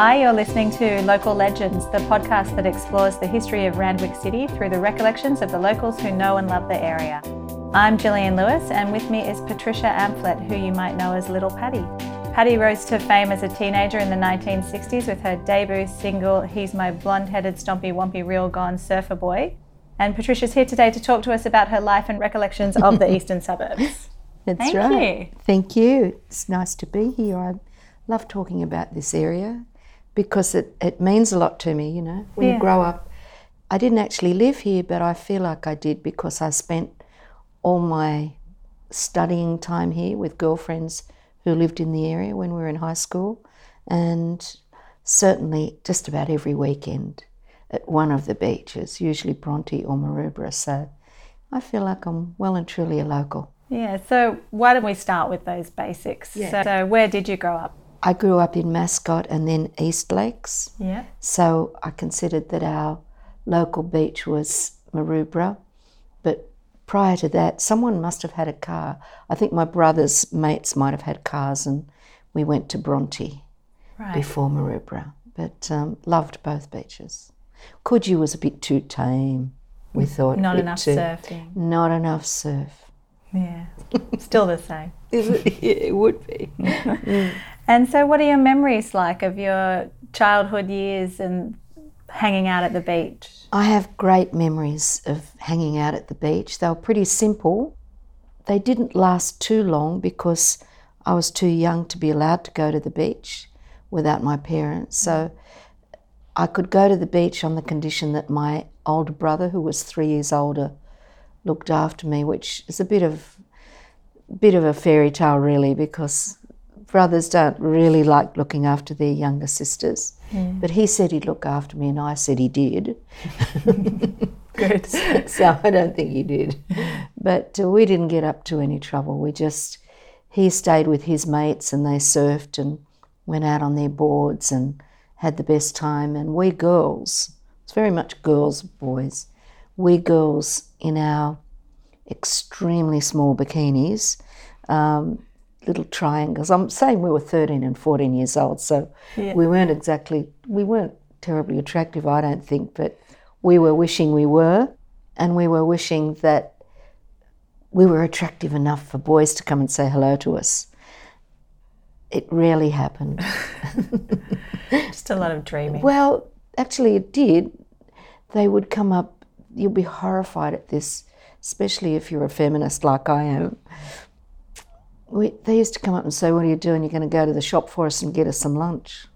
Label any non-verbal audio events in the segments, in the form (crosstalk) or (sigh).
Hi, you're listening to Local Legends, the podcast that explores the history of Randwick City through the recollections of the locals who know and love the area. I'm Gillian Lewis, and with me is Patricia Amphlett, who you might know as Little Pattie. Pattie rose to fame as a teenager in the 1960s with her debut single, He's My Blonde Headed Stompy Wompy Real Gone Surfer Boy. And Patricia's here today to talk to us about her life and recollections of the (laughs) eastern suburbs. That's Thank right. you. Thank you. It's nice to be here. I love talking about this area because it, it means a lot to me, you know. When Yeah. you grow up, I didn't actually live here, but I feel like I did because I spent all my studying time here with girlfriends who lived in the area when we were in high school, and certainly just about every weekend at one of the beaches, usually Bronte or Maroubra. So I feel like I'm well and truly a local. Yeah, so why don't we start with those basics? Yeah. So, so where did you grow up? I grew up in Mascot and then Eastlakes, Yeah. so I considered that our local beach was Maroubra. But prior to that, someone must have had a car. I think my brother's mates might have had cars, and we went to Bronte Right. before Maroubra. But um, loved both beaches. Coogee was a bit too tame. We thought Not enough too- surfing. Not enough surf. Yeah. Still the same. (laughs) it would be. (laughs) And so, what are your memories like of your childhood years and hanging out at the beach? I have great memories of hanging out at the beach. They were pretty simple. They didn't last too long because I was too young to be allowed to go to the beach without my parents. So I could go to the beach on the condition that my older brother, who was three years older, looked after me, which is a bit of bit of a fairy tale really because brothers don't really like looking after their younger sisters. But he said he'd look after me and I said he did. (laughs) Good. (laughs) so I don't think he did. But uh, we didn't get up to any trouble. We just, he stayed with his mates and they surfed and went out on their boards and had the best time. And we girls, it's very much girls, boys, we girls in our extremely small bikinis, um, little triangles. I'm saying we were 13 and 14 years old, so Yeah. we weren't exactly, we weren't terribly attractive, I don't think, but we were wishing we were, and we were wishing that we were attractive enough for boys to come and say hello to us. It rarely happened. (laughs) Just a lot of dreaming. Well, actually, it did. They would come up, you'll be horrified at this, especially if you're a feminist like I am. We, they used to come up and say, What are you doing? You're going to go to the shop for us and get us some lunch.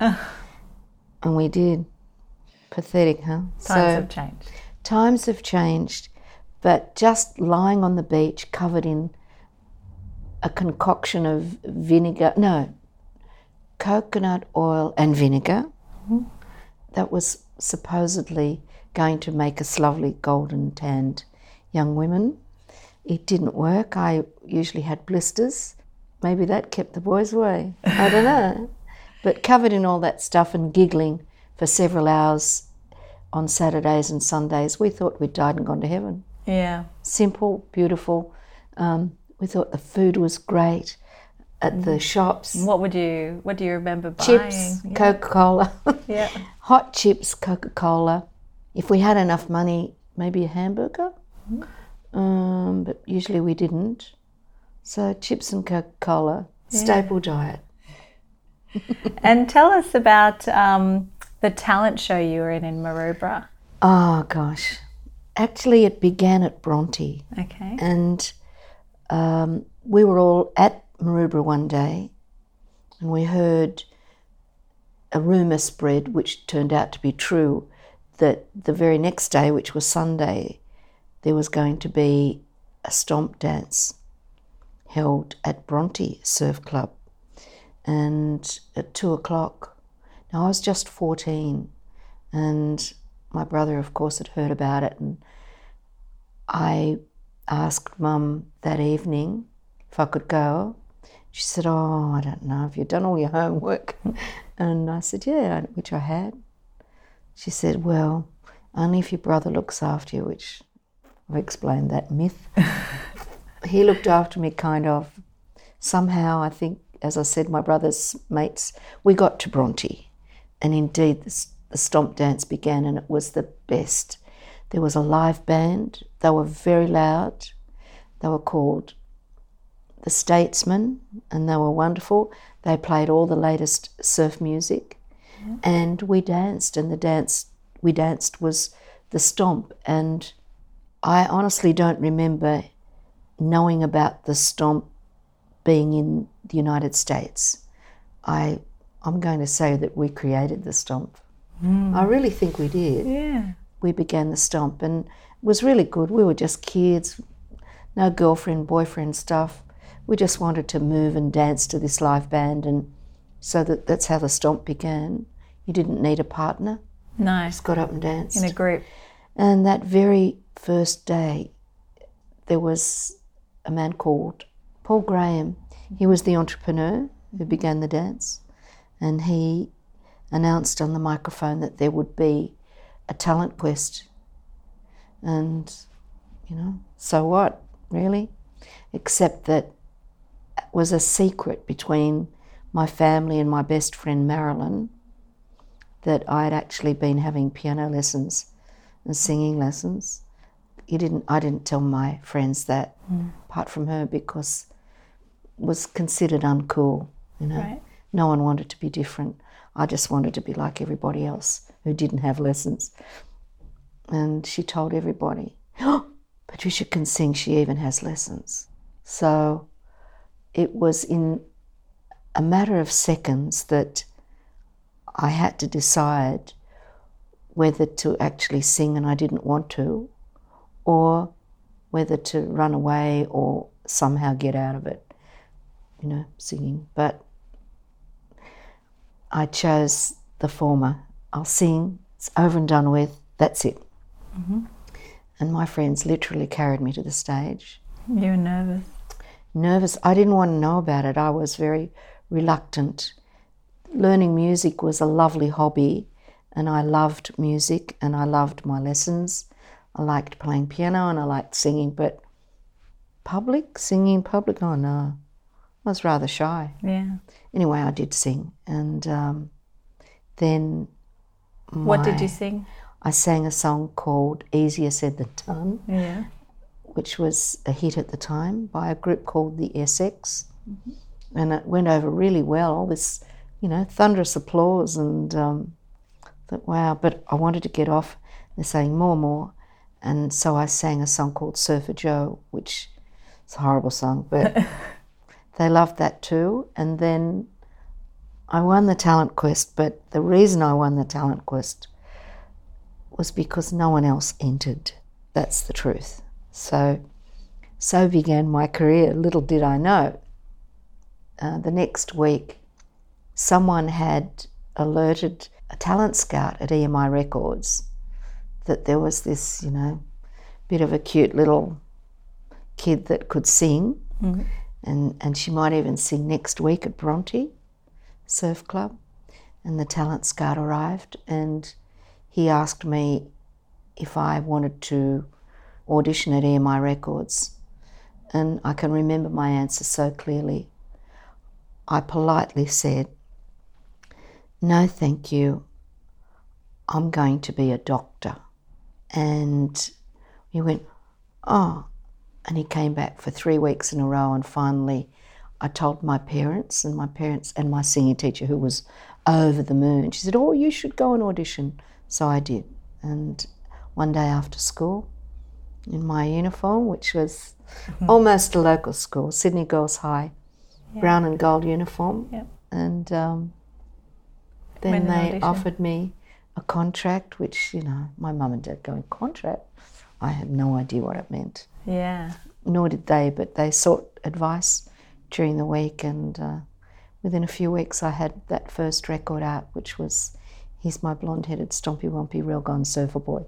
and we did. Pathetic, huh? Times So- have changed. Times have changed, but just lying on the beach covered in a concoction of vinegar, no, coconut oil and vinegar, mm-hmm. that was supposedly going to make us lovely golden tanned young women. It didn't work. I usually had blisters. Maybe that kept the boys away. I don't know. (laughs) But covered in all that stuff and giggling for several hours on Saturdays and Sundays, we thought we'd died and gone to heaven. Yeah. Simple, beautiful. Um, we thought the food was great at the shops. What would you? What do you remember buying? Chips, Yeah. Coca Cola, (laughs) Yeah. (laughs) hot chips, Coca Cola. If we had enough money, maybe a hamburger. Um, but usually we didn't. So chips and Coca Cola, staple diet. (laughs) And tell us about um, the talent show you were in in Maroubra. Oh gosh, actually it began at Bronte. Okay. And um, we were all at Maroubra one day and we heard a rumour spread, which turned out to be true, that the very next day, which was Sunday, there was going to be a stomp dance held at Bronte Surf Club. And at two o'clock, now I was just 14, and my brother, of course, had heard about it, and I asked Mum that evening if I could go. She said, Oh, I don't know. Have you done all your homework? (laughs) And I said, Yeah, which I had. She said, Well, only if your brother looks after you, which I've explained that myth. he looked after me kind of. Somehow, I think, as I said, my brother's mates, we got to Bronte. and indeed, the, the stomp dance began, and it was the best. There was a live band. They were very loud. They were called the Statesmen, and they were wonderful. They played all the latest surf music, and we danced. And the dance we danced was the stomp. And I honestly don't remember knowing about the stomp being in the United States. I I'm going to say that we created the stomp. Hmm. I really think we did. Yeah. We began the stomp, and it was really good. We were just kids, no girlfriend, boyfriend stuff. We just wanted to move and dance to this live band, and so that that's how the stomp began. You didn't need a partner; Nice. just got up and danced. In a group. And that very first day, there was a man called Paul Graham. He was the entrepreneur who began the dance, and he announced on the microphone that there would be a talent quest. And, you know, so what, really? Except that it was a secret between my family and my best friend Marilyn that I had actually been having piano lessons and singing lessons. You didn't. I didn't tell my friends that, apart from her, because it was considered uncool. You know, Right. no one wanted to be different. I just wanted to be like everybody else who didn't have lessons. And she told everybody, "Oh, (gasps) Patricia can sing. She even has lessons." So it was in a matter of seconds that I had to decide whether to actually sing and I didn't want to, or whether to run away or somehow get out of it, you know, singing. But I chose the former. I'll sing, it's over and done with, that's it. Mm-hmm. And my friends literally carried me to the stage You were nervous. nervous. I didn't want to know about it. I was very reluctant. Learning music was a lovely hobby, and I loved music and I loved my lessons. I liked playing piano and I liked singing, but public, singing public, oh no, I was rather shy. Yeah. Anyway, I did sing, and um, then What did you sing? I sang a song called Easier Said Than Done Yeah. which was a hit at the time by a group called the Essex. And it went over really well, all this, you know, thunderous applause. And um, thought, wow, but I wanted to get off. They're saying more, and more. And so I sang a song called Surfer Joe, which is a horrible song, but (laughs) they loved that too. And then I won the talent quest, but the reason I won the talent quest was because no one else entered. That's the truth. So, so began my career. Little did I know. Uh, the next week, someone had alerted a talent scout at EMI Records that there was this, you know, bit of a cute little kid that could sing, mm-hmm. and and she might even sing next week at Bronte Surf Club. And the talent scout arrived, and he asked me if I wanted to audition at EMI Records. And I can remember my answer so clearly. I politely said, No, thank you. I'm going to be a doctor. And he went, Oh. And he came back for three weeks in a row. And finally, I told my parents and my parents and my singing teacher, who was over the moon. She said, Oh, you should go and audition. So I did. And one day after school, in my uniform, which was (laughs) almost a local school, Sydney Girls High, brown and gold uniform. Yep. And um, then they offered me a contract, which, you know, my mum and dad going, contract? I had no idea what it meant. Yeah. Nor did they, but they sought advice during the week. And uh, within a few weeks, I had that first record out, which was He's My Blonde Headed Stompy Wompy Real Gone Surfer Boy.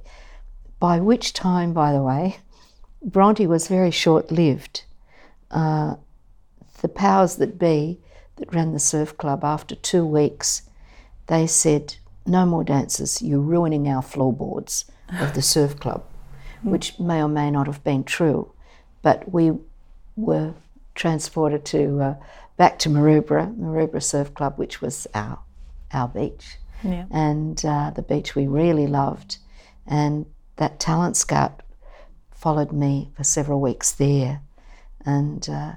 By which time, by the way, Bronte was very short lived. Uh, the powers that be that ran the surf club, after two weeks, they said, No more dancers, you're ruining our floorboards of the surf club, which may or may not have been true. But we were transported to uh, back to Maroubra, Maroubra Surf Club, which was our our beach. Yeah. and uh, the beach we really loved. And that talent scout followed me for several weeks there. And uh,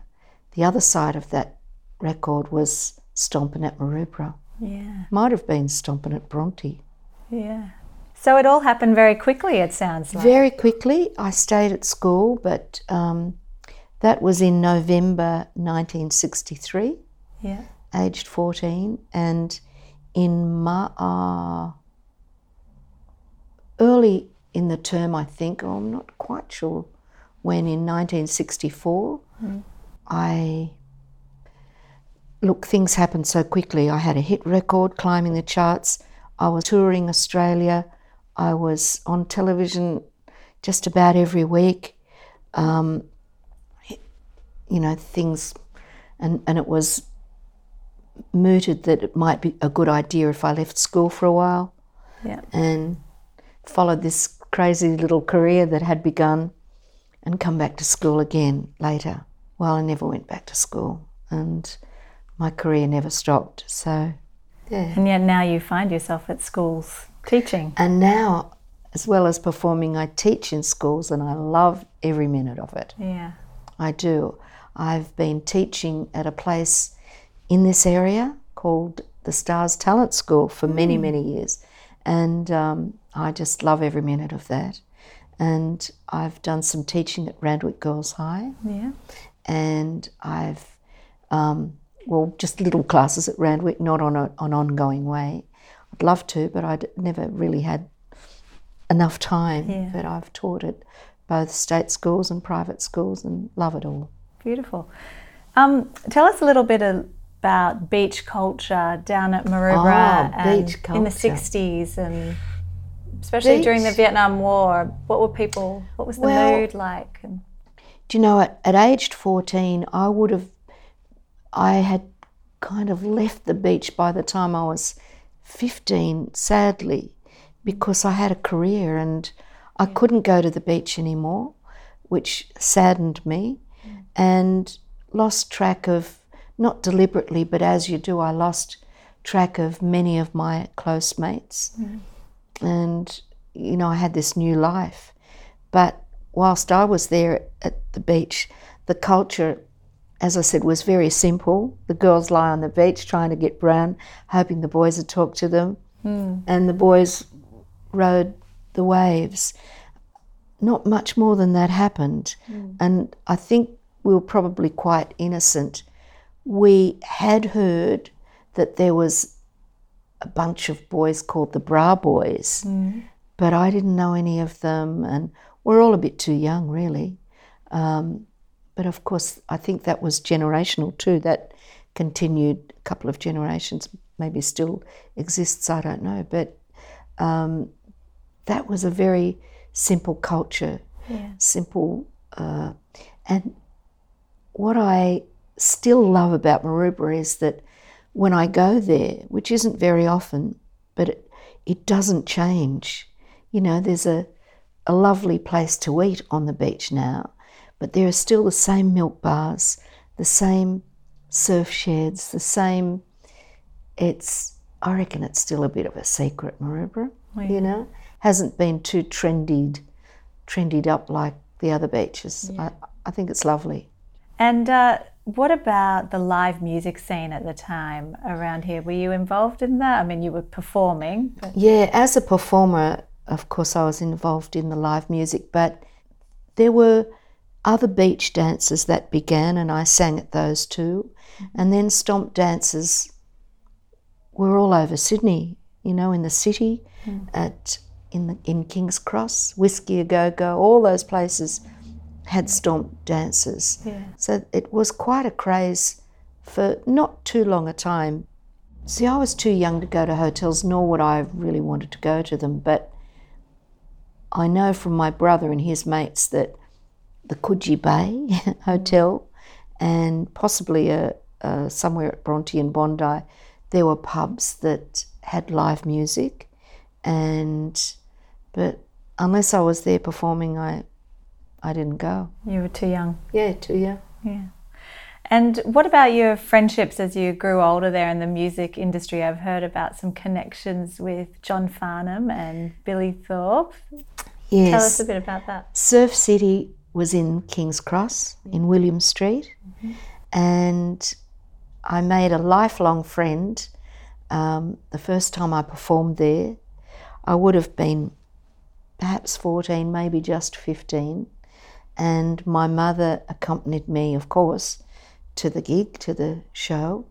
the other side of that record was Stomping at Maroubra. Yeah. Might have been Stomping at Bronte. Yeah. So it all happened very quickly, it sounds like. Very quickly, I stayed at school, but um, that was in November 1963, yeah. aged 14, and in Ma- uh, early in the term, I think, or I'm not quite sure when in 1964, I look, things happened so quickly. I had a hit record climbing the charts. I was touring Australia. I was on television just about every week. Um, you know, things, and, and it was mooted that it might be a good idea if I left school for a while Yeah. and followed this crazy little career that had begun and come back to school again later. Well, I never went back to school and my career never stopped. So, yeah. And yet now you find yourself at schools teaching. And now, as well as performing, I teach in schools and I love every minute of it. Yeah. I do. I've been teaching at a place in this area called the Stars Talent School for many, many years. And um, I just love every minute of that. And I've done some teaching at Randwick Girls High, Yeah. and I've, um, well, just little classes at Randwick, not on a, an ongoing way. I'd love to, but I'd never really had enough time. Yeah. But I've taught at both state schools and private schools and love it all. Beautiful. Um, tell us a little bit about beach culture down at Maroubra Oh, and beach in the 60s and especially during the Vietnam War. What were people, what was the Well- mood like? Do you know, at, at aged 14, I would have, I had kind of left the beach by the time I was 15, sadly, because I had a career and I couldn't go to the beach anymore, which saddened me, mm. and lost track of, not deliberately, but as you do, I lost track of many of my close mates. Mm. And, you know, I had this new life. But whilst I was there at the beach, the culture, as I said, it was very simple. The girls lie on the beach trying to get brown, hoping the boys would talk to them, hmm. and the boys rode the waves. Not much more than that happened. Hmm. And I think we were probably quite innocent. We had heard that there was a bunch of boys called the Bra Boys hmm. but I didn't know any of them, and we're all a bit too young, really. Um, but of course, I think that was generational too. That continued a couple of generations, maybe still exists, I don't know. But um, that was a very simple culture, yeah. simple. Uh, and what I still love about Maroubra is that when I go there, which isn't very often, but it, it doesn't change. You know, there's a, a lovely place to eat on the beach now, but there are still the same milk bars, the same surf sheds, the same. It's, I reckon it's still a bit of a secret, Maroubra, you know? Hasn't been too trendied, trendied up like the other beaches. I, I think it's lovely. And uh, what about the live music scene at the time around here? Were you involved in that? I mean, you were performing, but Yeah, as a performer, of course, I was involved in the live music, but there were other beach dances that began, and I sang at those too. Mm-hmm. And then stomp dances were all over Sydney, you know, in the city, mm. at in the in King's Cross, Whiskey a Go Go, all those places had stomp dances. yeah. So it was quite a craze for not too long a time. See, I was too young to go to hotels, nor would I have really wanted to go to them. But I know from my brother and his mates that the Coogee Bay (laughs) Hotel and possibly a, a, somewhere at Bronte and Bondi, there were pubs that had live music. And but unless I was there performing, I I didn't go. You were too young. Yeah, too young. Yeah. And what about your friendships as you grew older there in the music industry? I've heard about some connections with John Farnham and Billy Thorpe. Yes. Tell us a bit about that. Surf City was in King's Cross in William Street, and I made a lifelong friend. Um, the first time I performed there, I would have been perhaps 14, maybe just 15, and my mother accompanied me, of course, to the gig, to the show,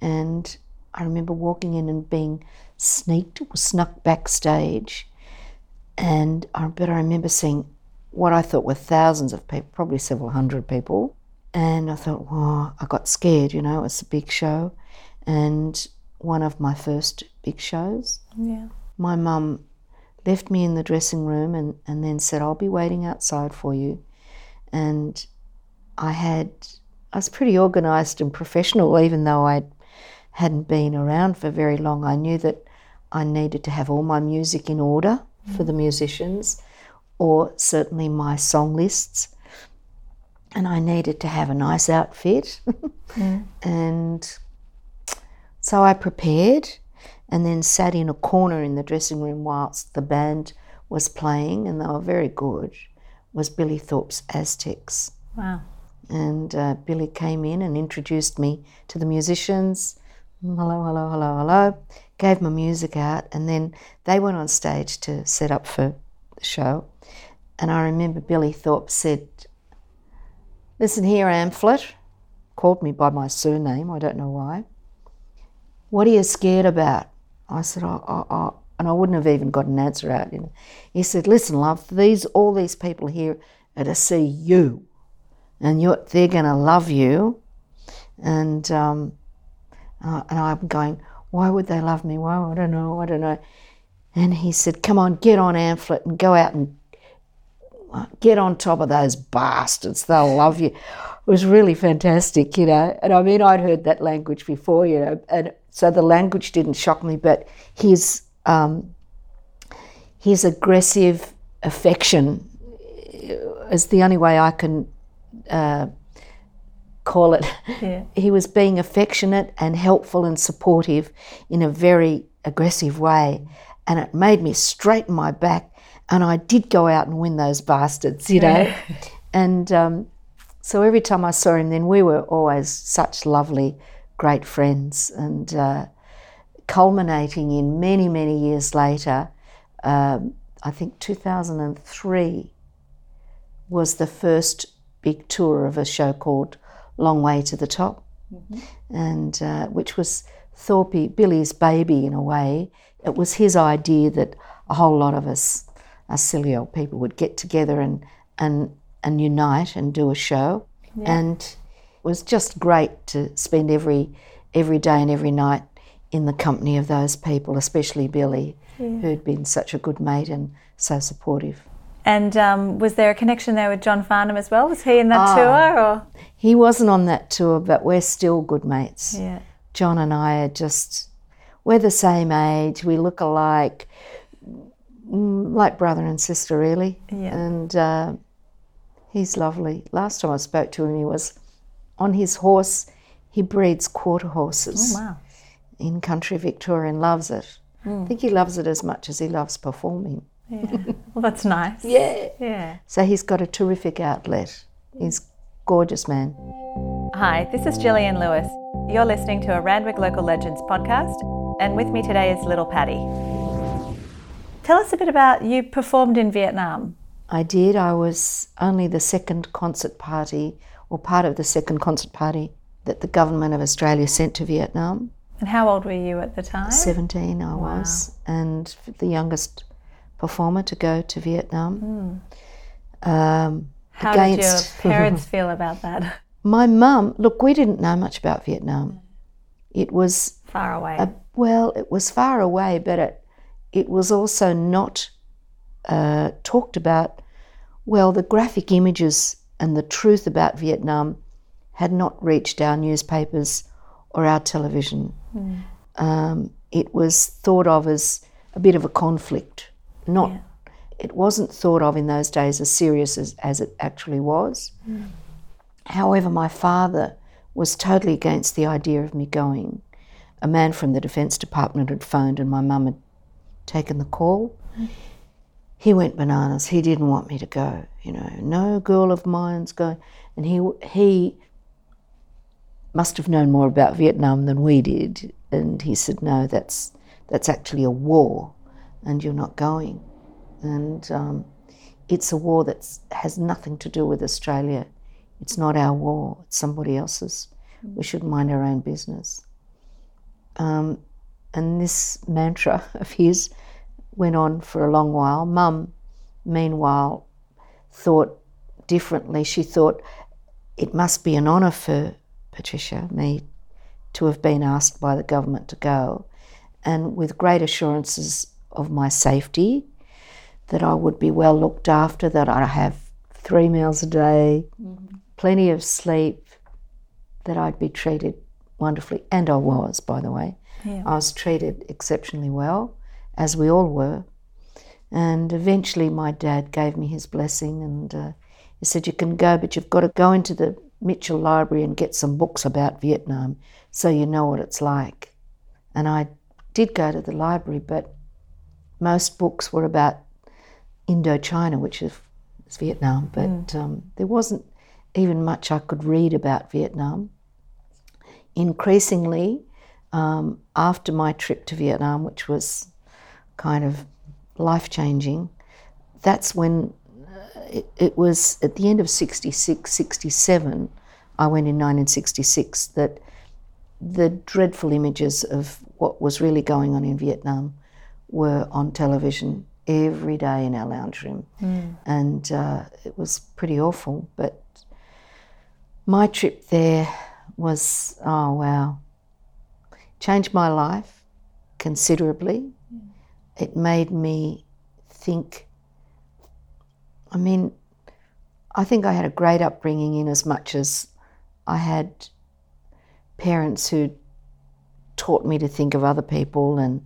and I remember walking in and being sneaked, snuck backstage, and I, but I remember seeing what I thought were thousands of people, probably several hundred people. And I thought, wow, I got scared, you know, it was a big show. And one of my first big shows, Yeah. my mum left me in the dressing room and, and then said, I'll be waiting outside for you. And I had, I was pretty organised and professional, even though I hadn't been around for very long. I knew that I needed to have all my music in order for the mm. musicians, or certainly my song lists. And I needed to have a nice outfit. (laughs) And so I prepared and then sat in a corner in the dressing room whilst the band was playing, and they were very good, was Billy Thorpe's Aztecs. Wow. And uh, Billy came in and introduced me to the musicians. Hello, hello, hello, hello. Gave my music out, and then they went on stage to set up for the show. And I remember Billy Thorpe said, Listen here, Amphlett, called me by my surname, I don't know why. What are you scared about? I said, oh, oh, oh. and I wouldn't have even got an answer out. You. He said, listen, love, these all these people here are to see you, and you're, they're going to love you. And um, uh, and I'm going, why would they love me? Why? I don't know. I don't know. And he said, come on, get on Amphlett and go out and uh, get on top of those bastards. They'll love you. It was really fantastic, you know. And I mean, I'd heard that language before, you know, and so the language didn't shock me, but his um, his aggressive affection is the only way I can uh, call it. Yeah. He was being affectionate and helpful and supportive in a very aggressive way, and it made me straighten my back. And I did go out and win those bastards, you know. (laughs) and um, so every time I saw him, then we were always such lovely, great friends, and uh, culminating in many, many years later. Um, I think 2003 was the first big tour of a show called Long Way to the Top, and uh, which was Thorpe, Billy's baby in a way. It was his idea that a whole lot of us, us silly old people, would get together and and and unite and do a show, and it was just great to spend every every day and every night in the company of those people, especially Billy, who'd been such a good mate and so supportive. And um, was there a connection there with John Farnham as well? Was he in that Ah. tour? Or He wasn't on that tour, but we're still good mates. yeah, John and I are just, we're the same age, we look alike, mm, like brother and sister, really. Yeah. And uh, he's lovely. Last time I spoke to him, he was on his horse. He breeds quarter horses wow. in country Victoria and loves it. I think he loves it as much as he loves performing. Yeah. Well, that's nice. (laughs) Yeah. Yeah. So he's got a terrific outlet. He's a gorgeous man. Hi, this is Gillian Lewis. You're listening to a Randwick Local Legends podcast, and with me today is Little Pattie. Tell us a bit about you performed in Vietnam. I did. I was only the second concert party, or part of the second concert party that the government of Australia sent to Vietnam. And how old were you at the time? 17 I was, and the youngest performer to go to Vietnam. Um, How did your (laughs) parents feel about that? My mum, look, we didn't know much about Vietnam. (laughs) It was Far away. Uh, well, it was far away, but it, it was also not uh, talked about. Well, the graphic images and the truth about Vietnam had not reached our newspapers or our television. Um, it was thought of as a bit of a conflict. Not, it wasn't thought of in those days as serious as, as it actually was. However, my father was totally against the idea of me going. A man from the Defence Department had phoned and my mum had taken the call. He went bananas. He didn't want me to go. You know, no girl of mine's going. And he he must have known more about Vietnam than we did. And he said, no, that's that's actually a war, and you're not going. And um, it's a war that has nothing to do with Australia. It's not our war, it's somebody else's. We should mind our own business. Um, and this mantra (laughs) of his went on for a long while. Mum, meanwhile, thought differently. She thought it must be an honour for Patricia, me, to have been asked by the government to go, and with great assurances of my safety, that I would be well looked after, that I'd have three meals a day, mm-hmm. plenty of sleep, that I'd be treated wonderfully. And I was, by the way. Yeah. I was treated exceptionally well, as we all were. And eventually, my dad gave me his blessing and uh, he said, You can go, but you've got to go into the Mitchell Library and get some books about Vietnam so you know what it's like. And I did go to the library, but most books were about Indochina, which is, Vietnam, but mm. um, there wasn't even much I could read about Vietnam. Increasingly, um, after my trip to Vietnam, which was kind of life changing, that's when uh, it, it, was at the end of 66, 67, I went in 1966, that the dreadful images of what was really going on in Vietnam were on television every day in our lounge room. Mm. And uh, it was pretty awful. But my trip there was, oh wow, changed my life considerably. It made me think. I mean, I think I had a great upbringing in as much as I had parents who taught me to think of other people and,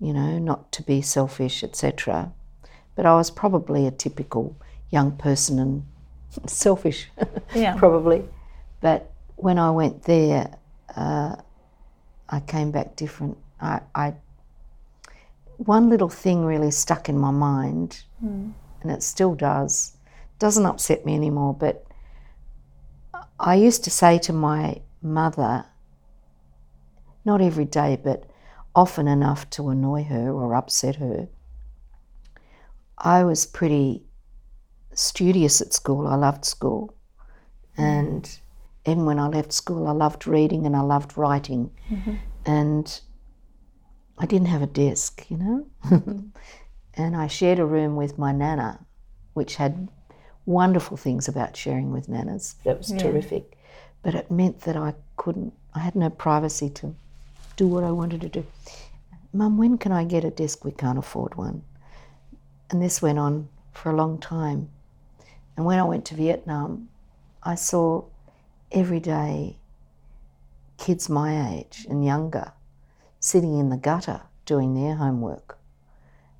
you know, not to be selfish, etc. But I was probably a typical young person and (laughs) selfish, yeah. probably. But when I went there, uh, I came back different. I, I, one little thing really stuck in my mind, mm. and it still does. Doesn't upset me anymore, but I used to say to my mother, not every day, but often enough to annoy her or upset her. I was pretty studious at school. I loved school. And even when I left school, I loved reading and I loved writing. Mm-hmm. And I didn't have a desk, you know? (laughs) and I shared a room with my nana, which had wonderful things about sharing with nanas. That was yeah. terrific but it meant that I couldn't, I had no privacy to do what I wanted to do. Mum, when can I get a desk? We can't afford one. And this went on for a long time. And when I went to Vietnam, I saw every day kids my age and younger sitting in the gutter doing their homework.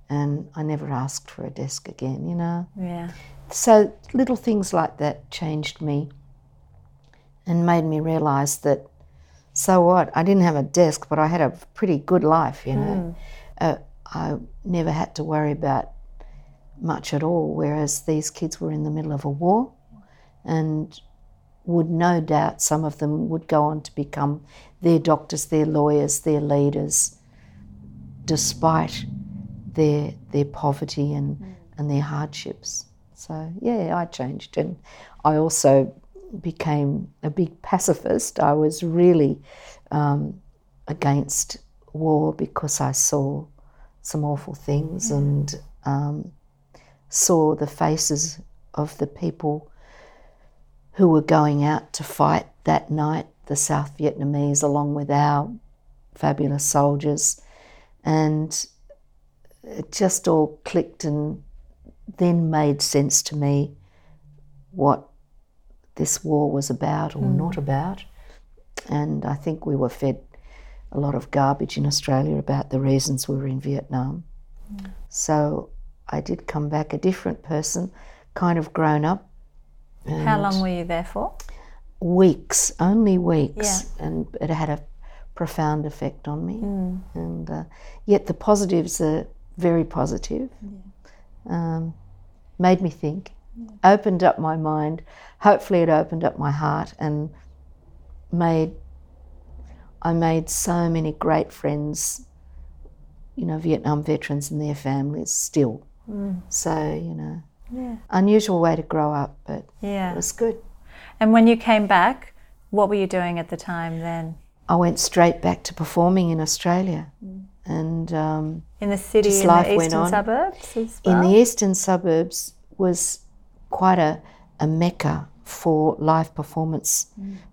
And I never asked for a desk again, you know? Yeah. So little things like that changed me and made me realise that so what? I didn't have a desk, but I had a pretty good life, you know. Mm. Uh, I never had to worry about much at all, whereas these kids were in the middle of a war and would no doubt, some of them would go on to become their doctors, their lawyers, their leaders, despite their, their poverty and, mm. and their hardships. So, yeah, I changed. And I also became a big pacifist. I was really um, against war because I saw some awful things mm. and um, saw the faces of the people who were going out to fight that night, the South Vietnamese, along with our fabulous soldiers. And it just all clicked and then made sense to me what this war was about or mm. not about. And I think we were fed a lot of garbage in Australia about the reasons we were in Vietnam. Mm. So I did come back a different person, kind of grown up. How long were you there for? weeks, only weeks, Yeah. and it had a profound effect on me. Mm. And uh, yet the positives are very positive. Um, made me think, opened up my mind. Hopefully, it opened up my heart and made. I made so many great friends. You know, Vietnam veterans and their families still. So you know, Yeah. unusual way to grow up, but Yeah. it was good. And when you came back, what were you doing at the time then? I went straight back to performing in Australia, and um, In the city, in life the eastern suburbs as in the eastern suburbs was quite a, a mecca for live performance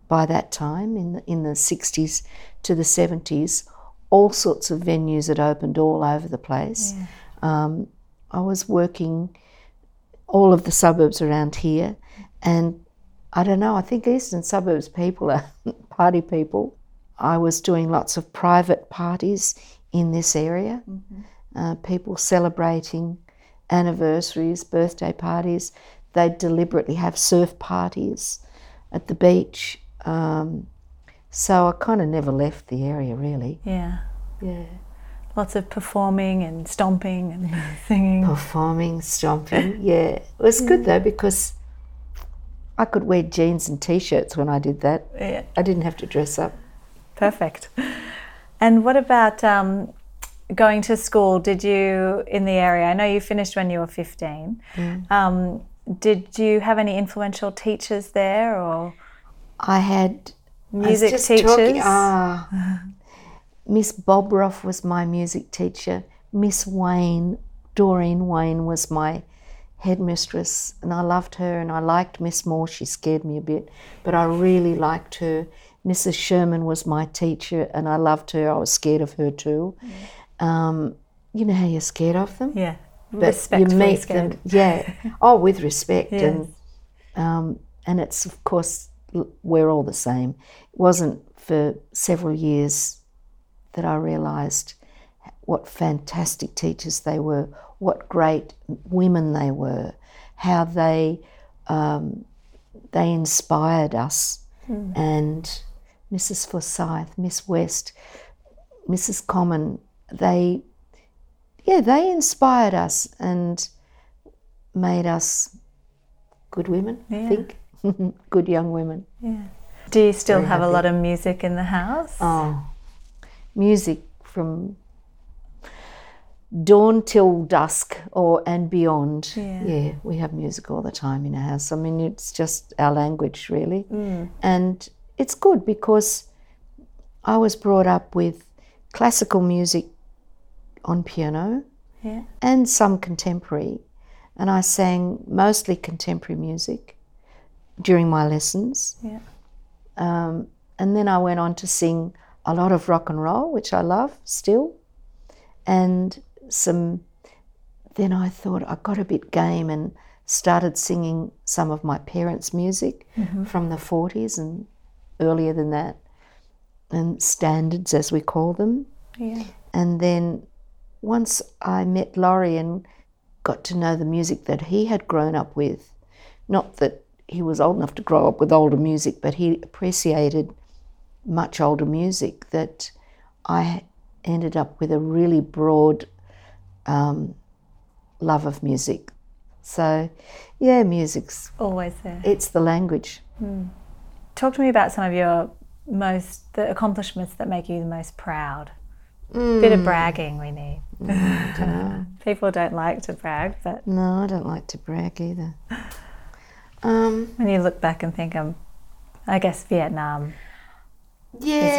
by that time in the, in the 60s to the 70s all sorts of venues had opened all over the place um, i was working all of the suburbs around here and i don't know i think eastern suburbs people are (laughs) party people i was doing lots of private parties in this area uh, people celebrating anniversaries, birthday parties. They'd deliberately have surf parties at the beach. Um, so I kind of never left the area really. Yeah. Yeah. Lots of performing and stomping and (laughs) singing. Performing, stomping. Yeah. It was good though because I could wear jeans and t shirts when I did that. Yeah. I didn't have to dress up. Perfect. And what about um, going to school? Did you in the area? I know you finished when you were 15. Um, did you have any influential teachers there or I had I music just teachers? talking- ah, (laughs) Miss Bobroff was my music teacher. Miss Wayne, Doreen Wayne, was my headmistress, and I loved her. And I liked Miss Moore. She scared me a bit, but I really liked her. Mrs. Sherman was my teacher, and I loved her. I was scared of her too. Um, you know how you're scared of them, yeah. but Respectfully you meet scared. them. Yeah. (laughs) Oh, with respect Yes. and um, and it's of course we're all the same. It wasn't for several years that I realised what fantastic teachers they were, what great women they were, how they um, they inspired us, and Mrs. Forsyth, Miss West, Mrs. Common, they yeah they inspired us and made us good women. I think (laughs) good young women. Yeah. Do you still Very have a lot of music in the house? Oh, music from dawn till dusk or and beyond. Yeah. we have music all the time in our house. I mean, it's just our language, really, and it's good because I was brought up with classical music on piano Yeah. and some contemporary, and I sang mostly contemporary music during my lessons. Yeah. Um, and then I went on to sing a lot of rock and roll, which I love still, and some. Then I thought I got a bit game and started singing some of my parents' music mm-hmm. from the 40s and earlier than that, and standards as we call them. Yeah. And then once I met Laurie and got to know the music that he had grown up with, not that he was old enough to grow up with older music, but he appreciated much older music, that I ended up with a really broad um, love of music. So, yeah, music's Always there. it's the language. Talk to me about some of your most the accomplishments that make you the most proud. Bit of bragging we need. (laughs) People don't like to brag, but No, I don't like to brag either. Um, when you look back and think, um, I guess Vietnam.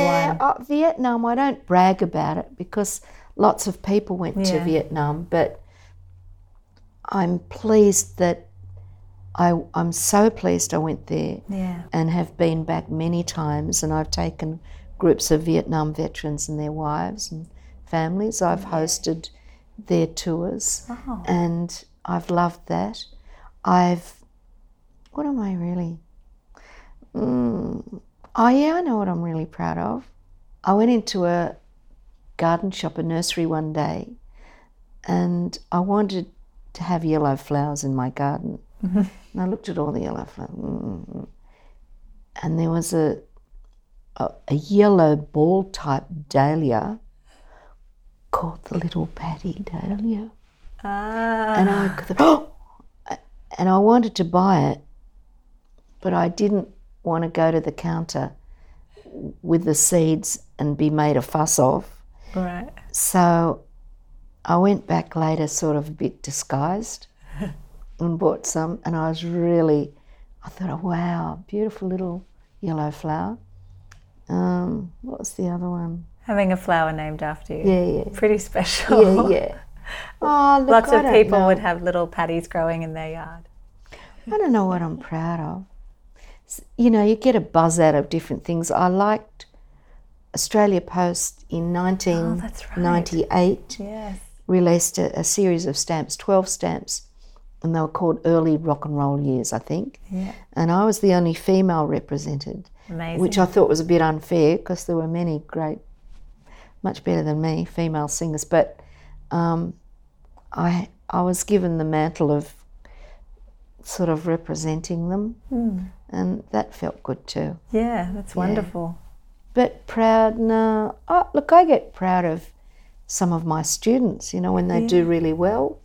Yeah, one. uh, Vietnam. I don't brag about it because lots of people went to Vietnam, but I'm pleased that I. I'm so pleased I went there Yeah. and have been back many times, and I've taken groups of Vietnam veterans and their wives and families. I've hosted their tours, Oh. and I've loved that. I've. What am I really? Mm, oh yeah, I know what I'm really proud of. I went into a garden shop, a nursery one day, and I wanted to have yellow flowers in my garden. And I looked at all the yellow flowers. Mm. and there was a, a, a yellow ball type dahlia called the little Pattie dahlia. Ah. And I oh! (gasps) And I wanted to buy it, but I didn't want to go to the counter with the seeds and be made a fuss of. Right. So I went back later, sort of a bit disguised, (laughs) and bought some. And I was really, I thought, oh, wow, beautiful little yellow flower. Um, what was the other one? Having a flower named after you. Yeah, yeah. Pretty special. Yeah, yeah. (laughs) Oh, look, Lots I of people know. would have little Patties growing in their yard. I don't know what I'm proud of. You know, you get a buzz out of different things. I liked Australia Post in Oh, that's right. 1998 Yes. released a, a series of stamps, 12 stamps, and they were called Early Rock and Roll Years, I think. Yeah. And I was the only female represented, Amazing. which I thought was a bit unfair because there were many great, much better than me, female singers. But um, I, I was given the mantle of sort of representing them, Hmm. and that felt good too. yeah, that's wonderful. But proud, no. Oh, look, I get proud of some of my students, you know, when they do really well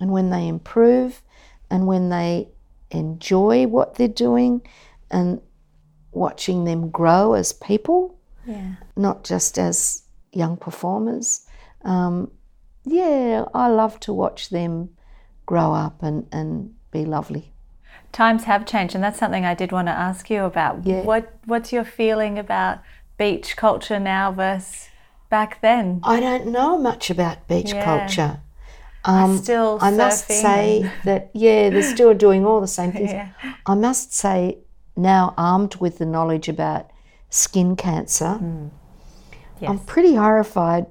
and when they improve and when they enjoy what they're doing and watching them grow as people, Yeah. not just as young performers. Um, yeah, I love to watch them grow up and, and be lovely. Times have changed, and that's something I did want to ask you about. Yeah. What What's your feeling about beach culture now versus back then? I don't know much about beach Yeah. culture. Um, Still I must say (laughs) that yeah, they're still doing all the same things. (laughs) Yeah. I must say now, armed with the knowledge about skin cancer, Hmm. Yes. I'm pretty horrified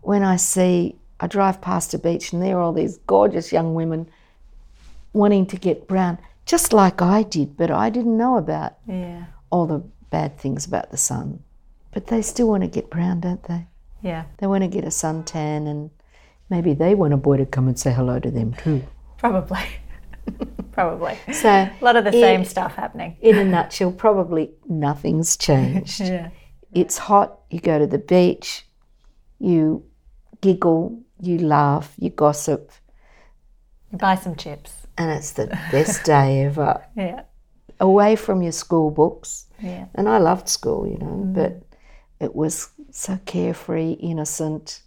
when I see I drive past a beach and there are all these gorgeous young women wanting to get brown, just like I did, but I didn't know about yeah. all the bad things about the sun. But they still want to get brown, don't they? Yeah. They want to get a suntan and maybe they want a boy to come and say hello to them too. Probably. (laughs) Probably. So, A lot of the same stuff happening. in a nutshell, probably nothing's changed. (laughs) Yeah. It's hot, you go to the beach, you giggle, you laugh, you gossip, You Buy some chips. And it's the best day ever. (laughs) Yeah. Away from your school books. Yeah. And I loved school, you know, but it was so carefree, innocent.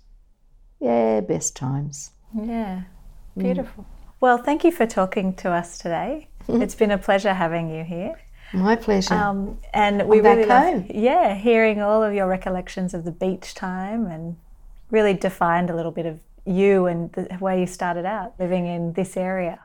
Yeah, best times. Yeah. Beautiful. Well, thank you for talking to us today. (laughs) It's been a pleasure having you here. My pleasure. Um, and we I'm back really love, home. yeah, hearing all of your recollections of the beach time and really defined a little bit of you and the way you started out living in this area.